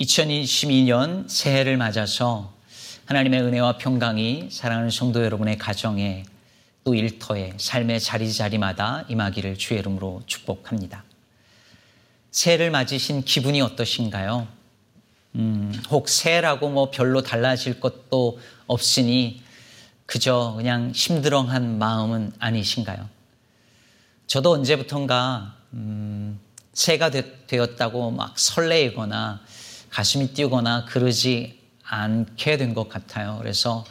2022년 새해를 맞아서 하나님의 은혜와 평강이 사랑하는 성도 여러분의 가정에 또 일터에 삶의 자리자리마다 임하기를 주의 이름으로 축복합니다. 새해를 맞으신 기분이 어떠신가요? 음, 혹 새해라고 뭐 별로 달라질 것도 없으니 그저 그냥 힘들어한 마음은 아니신가요? 저도 언제부턴가 음, 새가 되 었다고 막 설레거나 가슴이 뛰거나 그러지 않게 된 것 같아요. 그래서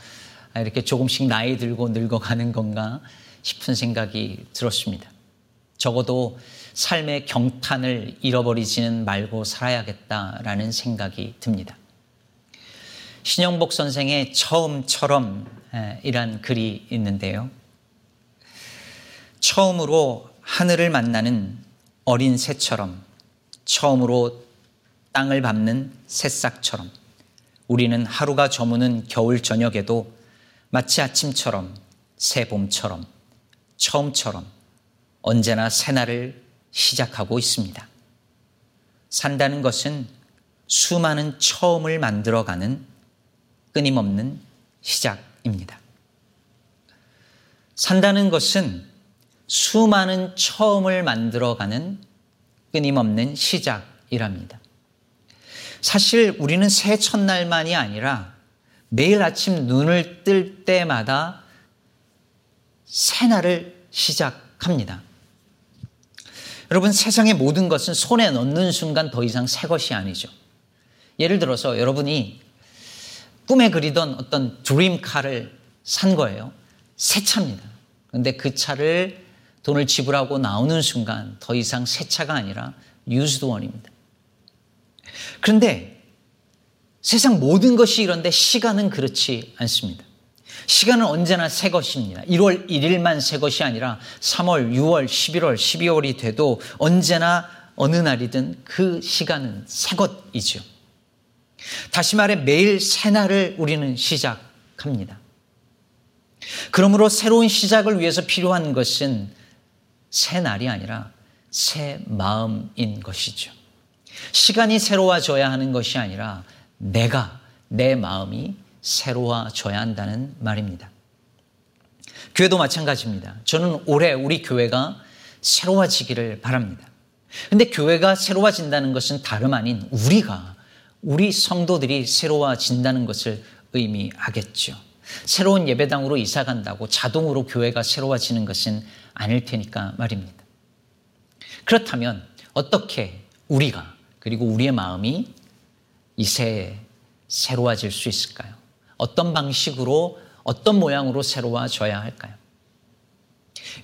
이렇게 조금씩 나이 들고 늙어가는 건가 싶은 생각이 들었습니다. 적어도 삶의 경탄을 잃어버리지는 말고 살아야겠다라는 생각이 듭니다. 신영복 선생의 처음처럼 이란 글이 있는데요. 처음으로 하늘을 만나는 어린 새처럼 처음으로 땅을 밟는 새싹처럼 우리는 하루가 저무는 겨울 저녁에도 마치 아침처럼 새 봄처럼 처음처럼 언제나 새날을 시작하고 있습니다. 산다는 것은 수많은 처음을 만들어가는 끊임없는 시작입니다. 산다는 것은 수많은 처음을 만들어가는 끊임없는 시작이랍니다. 사실 우리는 새해 첫날만이 아니라 매일 아침 눈을 뜰 때마다 새날을 시작합니다. 여러분, 세상의 모든 것은 손에 넣는 순간 더 이상 새 것이 아니죠. 예를 들어서 여러분이 꿈에 그리던 어떤 드림카를 산 거예요. 새 차입니다. 그런데 그 차를 돈을 지불하고 나오는 순간 더 이상 새 차가 아니라 유즈드 원입니다. 그런데 세상 모든 것이 이런데 시간은 그렇지 않습니다. 시간은 언제나 새 것입니다. 1월 1일만 새 것이 아니라 3월, 6월, 11월, 12월이 돼도 언제나 어느 날이든 그 시간은 새 것이죠. 다시 말해 매일 새 날을 우리는 시작합니다. 그러므로 새로운 시작을 위해서 필요한 것은 새 날이 아니라 새 마음인 것이죠. 시간이 새로워져야 하는 것이 아니라 내가, 내 마음이 새로워져야 한다는 말입니다. 교회도 마찬가지입니다. 저는 올해 우리 교회가 새로워지기를 바랍니다. 근데 교회가 새로워진다는 것은 다름 아닌 우리가, 우리 성도들이 새로워진다는 것을 의미하겠죠. 새로운 예배당으로 이사 간다고 자동으로 교회가 새로워지는 것은 아닐 테니까 말입니다. 그렇다면 어떻게 우리가 그리고 우리의 마음이 이 새해 새로워질 수 있을까요? 어떤 방식으로 어떤 모양으로 새로워져야 할까요?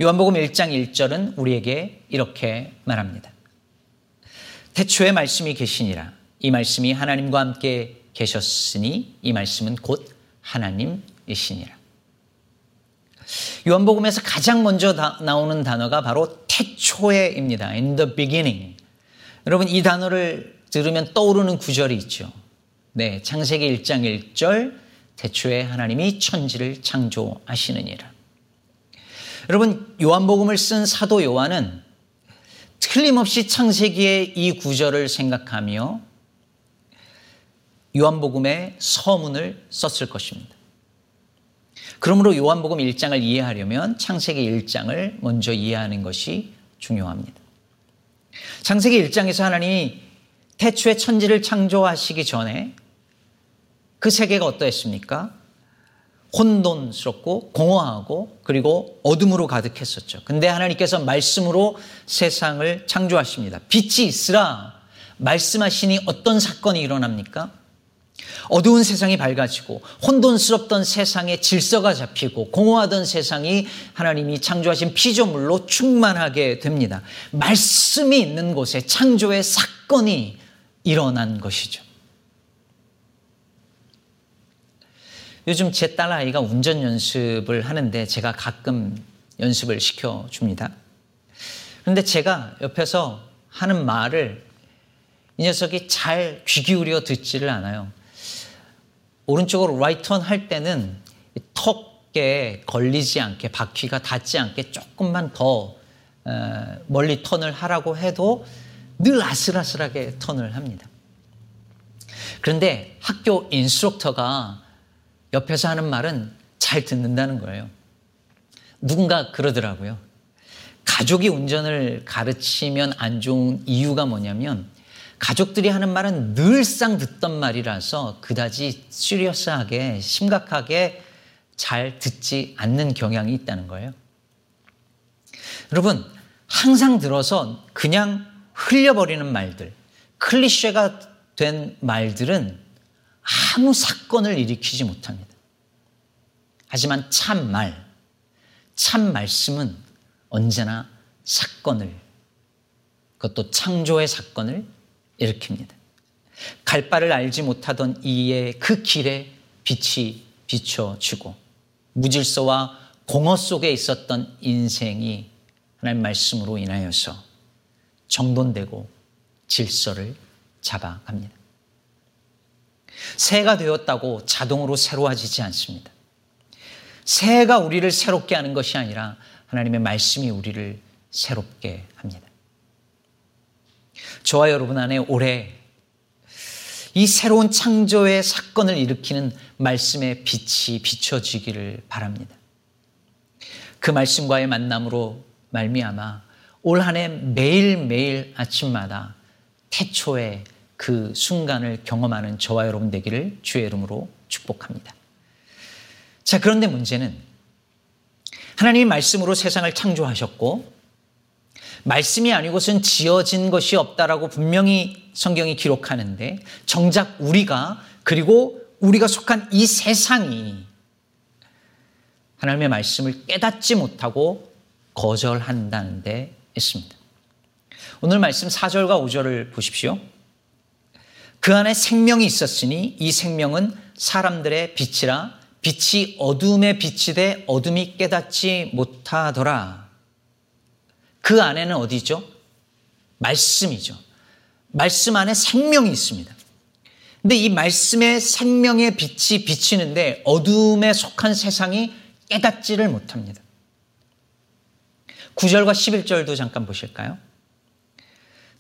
요한복음 1장 1절은 우리에게 이렇게 말합니다. 태초에 말씀이 계시니라. 이 말씀이 하나님과 함께 계셨으니 이 말씀은 곧 하나님이시니라. 요한복음에서 가장 먼저 나오는 단어가 바로 태초에입니다. In the beginning. 여러분 이 단어를 들으면 떠오르는 구절이 있죠. 네, 창세기 1장 1절 대초에 하나님이 천지를 창조하시느니라. 여러분 요한복음을 쓴 사도 요한은 틀림없이 창세기의 이 구절을 생각하며 요한복음의 서문을 썼을 것입니다. 그러므로 요한복음 1장을 이해하려면 창세기 1장을 먼저 이해하는 것이 중요합니다. 창세기 1장에서 하나님이 태초에 천지를 창조하시기 전에 그 세계가 어떠했습니까? 혼돈스럽고 공허하고 그리고 어둠으로 가득했었죠. 근데 하나님께서 말씀으로 세상을 창조하십니다. 빛이 있으라 말씀하시니 어떤 사건이 일어납니까? 어두운 세상이 밝아지고 혼돈스럽던 세상에 질서가 잡히고 공허하던 세상이 하나님이 창조하신 피조물로 충만하게 됩니다. 말씀이 있는 곳에 창조의 사건이 일어난 것이죠. 요즘 제 딸아이가 운전 연습을 하는데 제가 가끔 연습을 시켜줍니다. 그런데 제가 옆에서 하는 말을 이 녀석이 잘 귀 기울여 듣지를 않아요. 오른쪽으로 right turn 할 때는 턱에 걸리지 않게 바퀴가 닿지 않게 조금만 더 어, 멀리 턴을 하라고 해도 늘 아슬아슬하게 턴을 합니다. 그런데 학교 instructor가 옆에서 하는 말은 잘 듣는다는 거예요. 누군가 그러더라고요. 가족이 운전을 가르치면 안 좋은 이유가 뭐냐면 가족들이 하는 말은 늘상 듣던 말이라서 그다지 시리어스하게 심각하게 잘 듣지 않는 경향이 있다는 거예요. 여러분, 항상 들어서 그냥 흘려버리는 말들, 클리셰가 된 말들은 아무 사건을 일으키지 못합니다. 하지만 참 말, 참 말씀은 언제나 사건을, 그것도 창조의 사건을 일으킵니다. 갈 바를 알지 못하던 이의 그 길에 빛이 비춰지고 무질서와 공허 속에 있었던 인생이 하나님 말씀으로 인하여서 정돈되고 질서를 잡아갑니다. 새가 되었다고 자동으로 새로워지지 않습니다. 새가 우리를 새롭게 하는 것이 아니라 하나님의 말씀이 우리를 새롭게. 저와 여러분 안에 올해 이 새로운 창조의 사건을 일으키는 말씀의 빛이 비춰지기를 바랍니다. 그 말씀과의 만남으로 말미암아 올 한해 매일매일 아침마다 태초의 그 순간을 경험하는 저와 여러분 되기를 주의 이름으로 축복합니다. 자, 그런데 문제는 하나님이 말씀으로 세상을 창조하셨고 말씀이 아니고선 지어진 것이 없다라고 분명히 성경이 기록하는데 정작 우리가 그리고 우리가 속한 이 세상이 하나님의 말씀을 깨닫지 못하고 거절한다는 데 있습니다. 오늘 말씀 4절과 5절을 보십시오. 그 안에 생명이 있었으니 이 생명은 사람들의 빛이라 빛이 어둠에 빛이 어둠이 깨닫지 못하더라. 그 안에는 어디죠? 말씀이죠. 말씀 안에 생명이 있습니다. 근데 이 말씀의 생명의 빛이 비치는데 어둠에 속한 세상이 깨닫지를 못합니다. 9절과 11절도 잠깐 보실까요?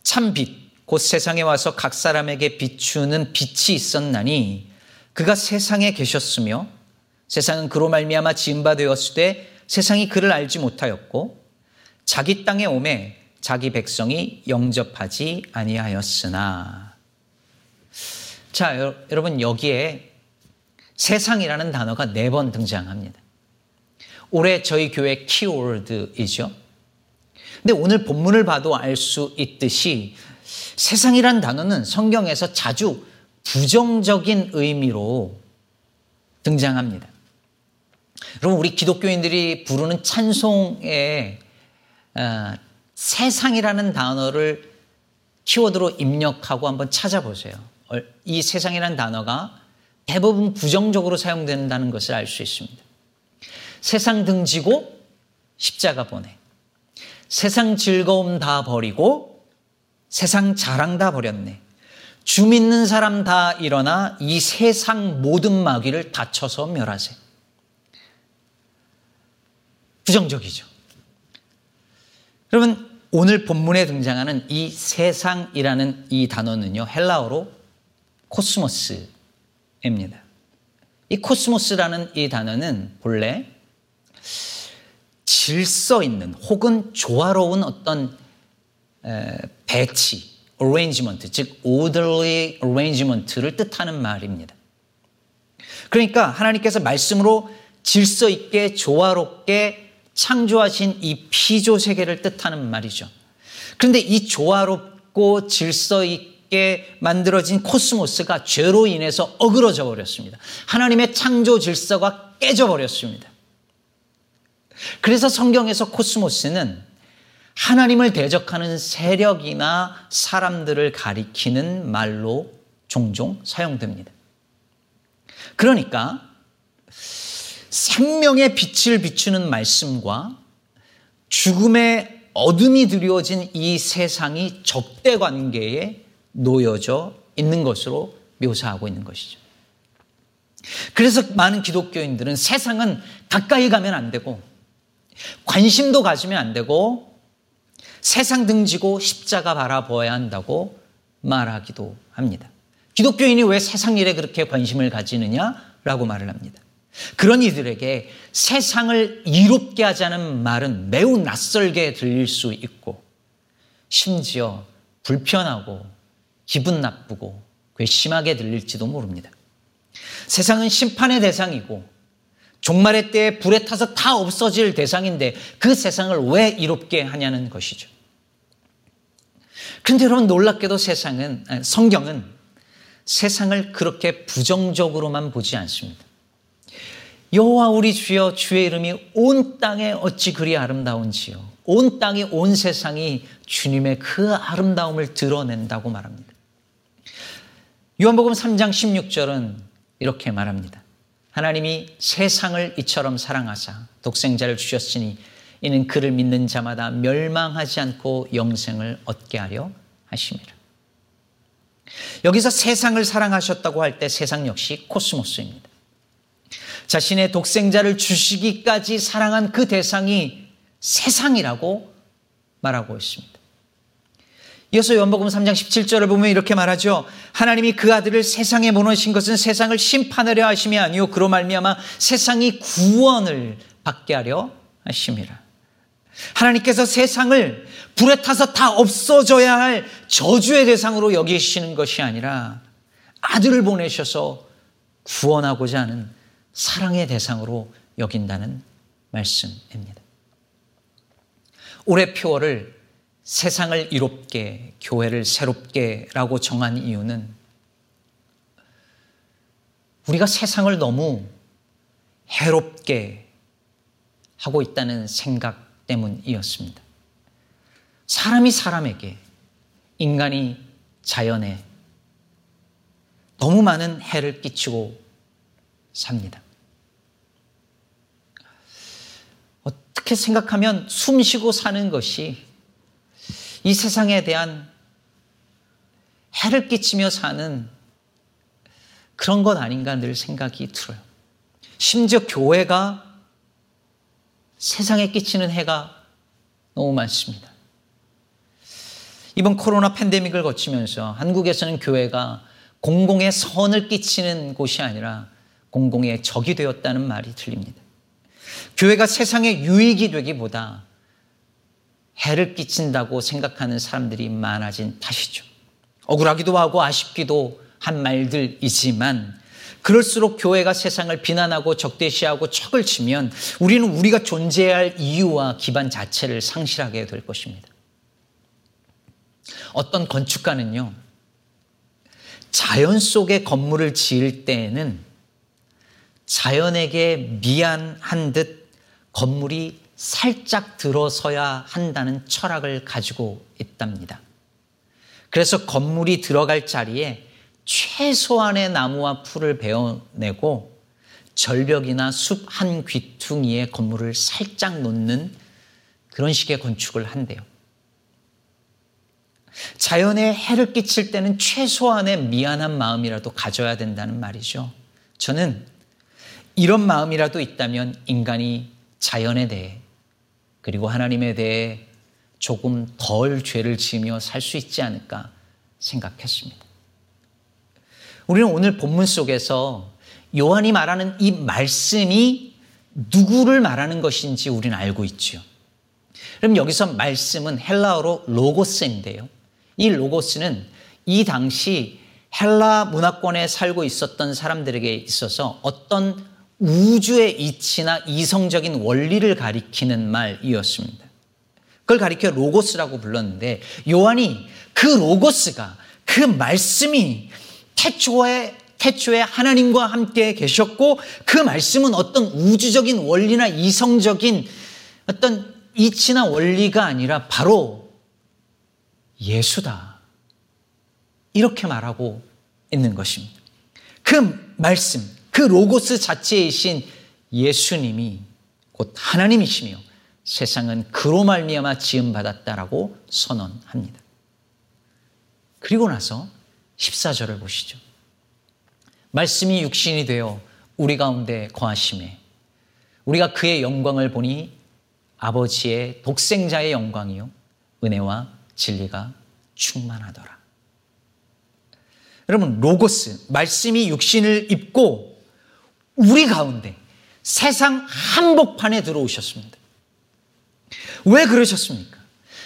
참 빛, 곧 세상에 와서 각 사람에게 비추는 빛이 있었나니 그가 세상에 계셨으며 세상은 그로 말미암아 지은 바 되었을 때 세상이 그를 알지 못하였고 자기 땅에 오매 자기 백성이 영접하지 아니하였으나 자 여러분 여기에 세상이라는 단어가 네 번 등장합니다. 올해 저희 교회 키워드이죠. 근데 오늘 본문을 봐도 알 수 있듯이 세상이란 단어는 성경에서 자주 부정적인 의미로 등장합니다. 여러분 우리 기독교인들이 부르는 찬송에 어, 세상이라는 단어를 키워드로 입력하고 한번 찾아보세요. 이 세상이라는 단어가 대부분 부정적으로 사용된다는 것을 알 수 있습니다. 세상 등지고 십자가 보내. 세상 즐거움 다 버리고 세상 자랑 다 버렸네. 주 믿는 사람 다 일어나 이 세상 모든 마귀를 다쳐서 멸하세. 부정적이죠. 여러분, 오늘 본문에 등장하는 이 세상이라는 이 단어는요, 헬라어로 코스모스입니다. 이 코스모스라는 이 단어는 본래 질서 있는 혹은 조화로운 어떤 배치, arrangement, 즉 orderly arrangement를 뜻하는 말입니다. 그러니까 하나님께서 말씀으로 질서 있게 조화롭게 창조하신 이 피조 세계를 뜻하는 말이죠. 그런데 이 조화롭고 질서 있게 만들어진 코스모스가 죄로 인해서 어그러져 버렸습니다. 하나님의 창조 질서가 깨져 버렸습니다. 그래서 성경에서 코스모스는 하나님을 대적하는 세력이나 사람들을 가리키는 말로 종종 사용됩니다. 그러니까 생명의 빛을 비추는 말씀과 죽음의 어둠이 드리워진 이 세상이 적대 관계에 놓여져 있는 것으로 묘사하고 있는 것이죠. 그래서 많은 기독교인들은 세상은 가까이 가면 안 되고 관심도 가지면 안 되고 세상 등지고 십자가 바라보아야 한다고 말하기도 합니다. 기독교인이 왜 세상 일에 그렇게 관심을 가지느냐라고 말을 합니다. 그런 이들에게 세상을 이롭게 하자는 말은 매우 낯설게 들릴 수 있고 심지어 불편하고 기분 나쁘고 괘씸하게 들릴지도 모릅니다. 세상은 심판의 대상이고 종말의 때에 불에 타서 다 없어질 대상인데 그 세상을 왜 이롭게 하냐는 것이죠. 그런데 여러분 놀랍게도 세상은 성경은 세상을 그렇게 부정적으로만 보지 않습니다. 여호와 우리 주여 주의 이름이 온 땅에 어찌 그리 아름다운지요. 온 땅이 온 세상이 주님의 그 아름다움을 드러낸다고 말합니다. 요한복음 3장 16절은 이렇게 말합니다. 하나님이 세상을 이처럼 사랑하사 독생자를 주셨으니 이는 그를 믿는 자마다 멸망하지 않고 영생을 얻게 하려 하심이라. 여기서 세상을 사랑하셨다고 할 때 세상 역시 코스모스입니다. 자신의 독생자를 주시기까지 사랑한 그 대상이 세상이라고 말하고 있습니다. 이어서 요한복음 3장 17절을 보면 이렇게 말하죠. 하나님이 그 아들을 세상에 보내신 것은 세상을 심판하려 하심이 아니요 그로 말미암아 세상이 구원을 받게 하려 하심이라. 하나님께서 세상을 불에 타서 다 없어져야 할 저주의 대상으로 여기시는 것이 아니라 아들을 보내셔서 구원하고자 하는 사랑의 대상으로 여긴다는 말씀입니다. 올해 표어를 세상을 이롭게, 교회를 새롭게라고 정한 이유는 우리가 세상을 너무 해롭게 하고 있다는 생각 때문이었습니다. 사람이 사람에게, 인간이 자연에 너무 많은 해를 끼치고 삽니다. 어떻게 생각하면 숨 쉬고 사는 것이 이 세상에 대한 해를 끼치며 사는 그런 것 아닌가 늘 생각이 들어요. 심지어 교회가 세상에 끼치는 해가 너무 많습니다. 이번 코로나 팬데믹을 거치면서 한국에서는 교회가 공공의 선을 끼치는 곳이 아니라 공공의 적이 되었다는 말이 들립니다. 교회가 세상의 유익이 되기보다 해를 끼친다고 생각하는 사람들이 많아진 탓이죠. 억울하기도 하고 아쉽기도 한 말들이지만 그럴수록 교회가 세상을 비난하고 적대시하고 척을 치면 우리는 우리가 존재해야 할 이유와 기반 자체를 상실하게 될 것입니다. 어떤 건축가는요, 자연 속에 건물을 지을 때에는 자연에게 미안한 듯 건물이 살짝 들어서야 한다는 철학을 가지고 있답니다. 그래서 건물이 들어갈 자리에 최소한의 나무와 풀을 베어내고 절벽이나 숲 한 귀퉁이에 건물을 살짝 놓는 그런 식의 건축을 한대요. 자연에 해를 끼칠 때는 최소한의 미안한 마음이라도 가져야 된다는 말이죠. 저는 이런 마음이라도 있다면 인간이 자연에 대해 그리고 하나님에 대해 조금 덜 죄를 지으며 살 수 있지 않을까 생각했습니다. 우리는 오늘 본문 속에서 요한이 말하는 이 말씀이 누구를 말하는 것인지 우리는 알고 있죠. 그럼 여기서 말씀은 헬라어로 로고스인데요. 이 로고스는 이 당시 헬라 문화권에 살고 있었던 사람들에게 있어서 어떤 우주의 이치나 이성적인 원리를 가리키는 말이었습니다. 그걸 가리켜 로고스라고 불렀는데 요한이 그 로고스가 그 말씀이 태초에 태초에 하나님과 함께 계셨고 그 말씀은 어떤 우주적인 원리나 이성적인 어떤 이치나 원리가 아니라 바로 예수다. 이렇게 말하고 있는 것입니다. 그 말씀, 그 로고스 자체이신 예수님이 곧 하나님이시며 세상은 그로 말미암아 지음 받았다라고 선언합니다. 그리고 나서 14절을 보시죠. 말씀이 육신이 되어 우리 가운데 거하심에 우리가 그의 영광을 보니 아버지의 독생자의 영광이요 은혜와 진리가 충만하더라. 여러분, 로고스, 말씀이 육신을 입고 우리 가운데 세상 한복판에 들어오셨습니다. 왜 그러셨습니까?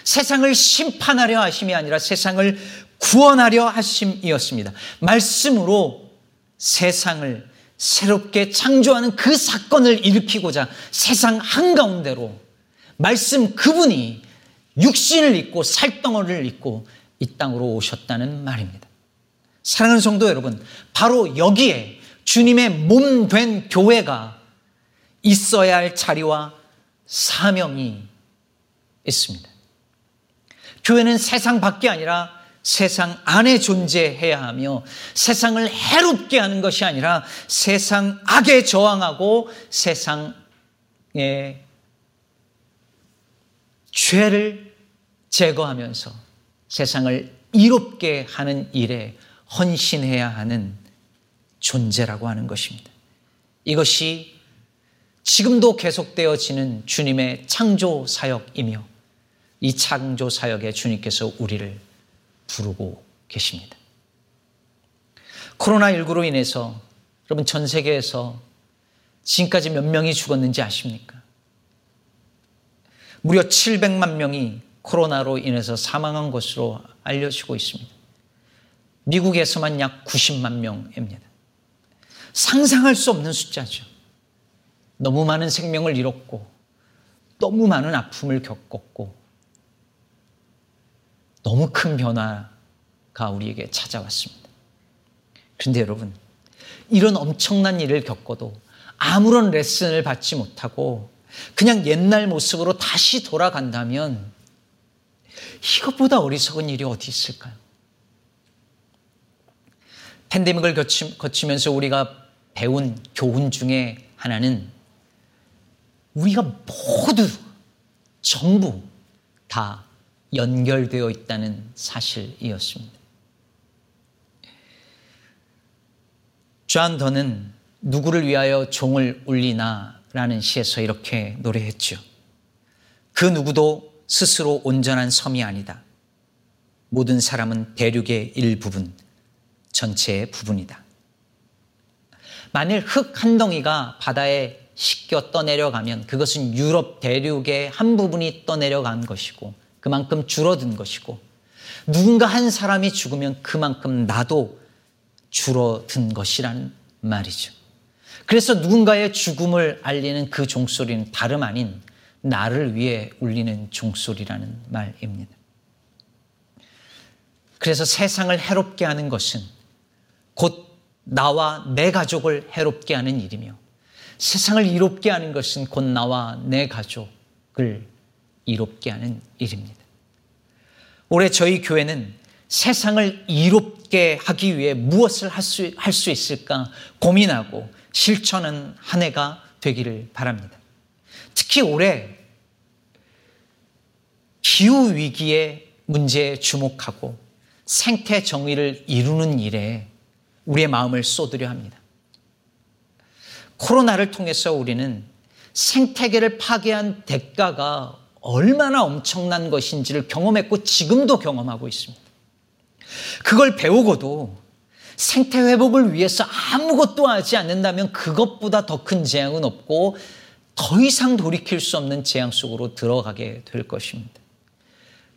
세상을 심판하려 하심이 아니라 세상을 구원하려 하심이었습니다. 말씀으로 세상을 새롭게 창조하는 그 사건을 일으키고자 세상 한가운데로 말씀 그분이 육신을 입고 살덩어리를 입고 이 땅으로 오셨다는 말입니다. 사랑하는 성도 여러분, 바로 여기에 주님의 몸 된 교회가 있어야 할 자리와 사명이 있습니다. 교회는 세상 밖이 아니라 세상 안에 존재해야 하며 세상을 해롭게 하는 것이 아니라 세상 악에 저항하고 세상의 죄를 제거하면서 세상을 이롭게 하는 일에 헌신해야 하는 존재라고 하는 것입니다. 이것이 지금도 계속되어지는 주님의 창조 사역이며 이 창조 사역에 주님께서 우리를 부르고 계십니다. 코로나19로 인해서 여러분 전 세계에서 지금까지 몇 명이 죽었는지 아십니까? 무려 700만 명이 코로나로 인해서 사망한 것으로 알려지고 있습니다. 미국에서만 약 90만 명입니다. 상상할 수 없는 숫자죠. 너무 많은 생명을 잃었고, 너무 많은 아픔을 겪었고, 너무 큰 변화가 우리에게 찾아왔습니다. 그런데 여러분, 이런 엄청난 일을 겪어도 아무런 레슨을 받지 못하고 그냥 옛날 모습으로 다시 돌아간다면 이것보다 어리석은 일이 어디 있을까요? 팬데믹을 거치면서 우리가 배운 교훈 중에 하나는 우리가 모두 전부 다 연결되어 있다는 사실이었습니다. 존 던은 누구를 위하여 종을 울리나 라는 시에서 이렇게 노래했죠. 그 누구도 스스로 온전한 섬이 아니다. 모든 사람은 대륙의 일부분, 전체의 부분이다. 만일 흙 한 덩이가 바다에 씻겨 떠내려가면 그것은 유럽 대륙의 한 부분이 떠내려간 것이고 그만큼 줄어든 것이고 누군가 한 사람이 죽으면 그만큼 나도 줄어든 것이라는 말이죠. 그래서 누군가의 죽음을 알리는 그 종소리는 다름 아닌 나를 위해 울리는 종소리라는 말입니다. 그래서 세상을 해롭게 하는 것은 곧 나와 내 가족을 해롭게 하는 일이며 세상을 이롭게 하는 것은 곧 나와 내 가족을 이롭게 하는 일입니다. 올해 저희 교회는 세상을 이롭게 하기 위해 무엇을 할 수 할 수 있을까 고민하고 실천한 한 해가 되기를 바랍니다. 특히 올해 기후 위기의 문제에 주목하고 생태 정의를 이루는 일에 우리의 마음을 쏟으려 합니다. 코로나를 통해서 우리는 생태계를 파괴한 대가가 얼마나 엄청난 것인지를 경험했고 지금도 경험하고 있습니다. 그걸 배우고도 생태 회복을 위해서 아무것도 하지 않는다면 그것보다 더 큰 재앙은 없고 더 이상 돌이킬 수 없는 재앙 속으로 들어가게 될 것입니다.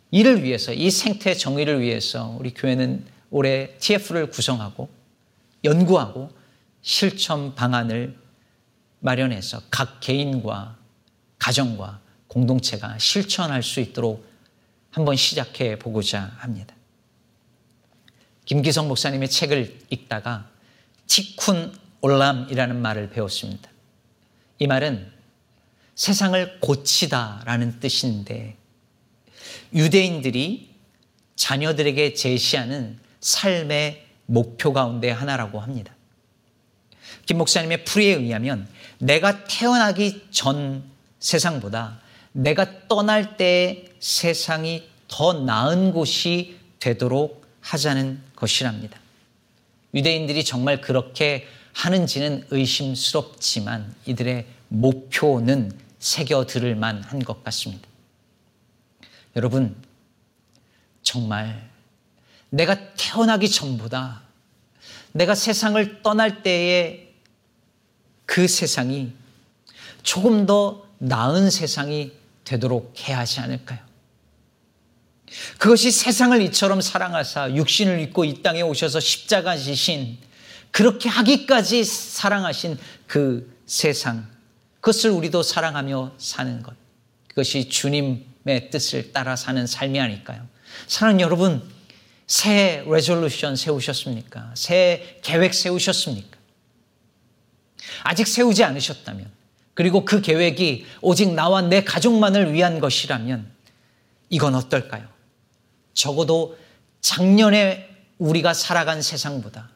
이를 위해서, 이 생태 정의를 위해서 우리 교회는 올해 TF를 구성하고 연구하고 실천 방안을 마련해서 각 개인과 가정과 공동체가 실천할 수 있도록 한번 시작해 보고자 합니다. 김기성 목사님의 책을 읽다가 티쿤 올람이라는 말을 배웠습니다. 이 말은 세상을 고치다라는 뜻인데 유대인들이 자녀들에게 제시하는 삶의 목표 가운데 하나라고 합니다. 김 목사님의 풀이에 의하면 내가 태어나기 전 세상보다 내가 떠날 때 세상이 더 나은 곳이 되도록 하자는 것이랍니다. 유대인들이 정말 그렇게 하는지는 의심스럽지만 이들의 목표는 새겨들을 만한 것 같습니다. 여러분, 정말 내가 태어나기 전보다 내가 세상을 떠날 때에 그 세상이 조금 더 나은 세상이 되도록 해야 하지 않을까요? 그것이 세상을 이처럼 사랑하사 육신을 입고 이 땅에 오셔서 십자가 지신 그렇게 하기까지 사랑하신 그 세상 그것을 우리도 사랑하며 사는 것 그것이 주님의 뜻을 따라 사는 삶이 아닐까요? 사랑하는 여러분 새 레졸루션 세우셨습니까? 새 계획 세우셨습니까? 아직 세우지 않으셨다면 그리고 그 계획이 오직 나와 내 가족만을 위한 것이라면 이건 어떨까요? 적어도 작년에 우리가 살아간 세상보다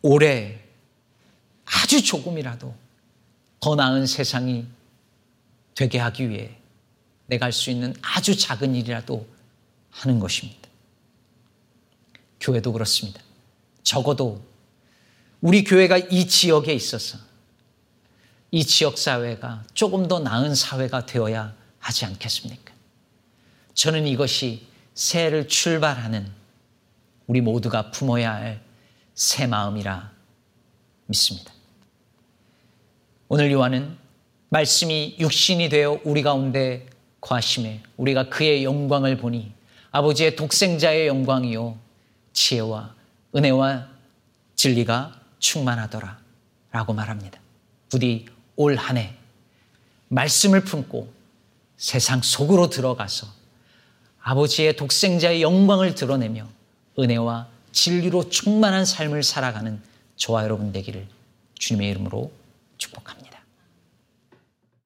올해 아주 조금이라도 더 나은 세상이 되게 하기 위해 내가 할 수 있는 아주 작은 일이라도 하는 것입니다. 교회도 그렇습니다. 적어도 우리 교회가 이 지역에 있어서 이 지역 사회가 조금 더 나은 사회가 되어야 하지 않겠습니까? 저는 이것이 새해를 출발하는 우리 모두가 품어야 할 새 마음이라 믿습니다. 오늘 요한은 말씀이 육신이 되어 우리 가운데 과심해 우리가 그의 영광을 보니 아버지의 독생자의 영광이요 지혜와 은혜와 진리가 충만하더라 라고 말합니다. 부디 올 한 해 말씀을 품고 세상 속으로 들어가서 아버지의 독생자의 영광을 드러내며 은혜와 진리로 충만한 삶을 살아가는 저와 여러분 되기를 주님의 이름으로 축복합니다.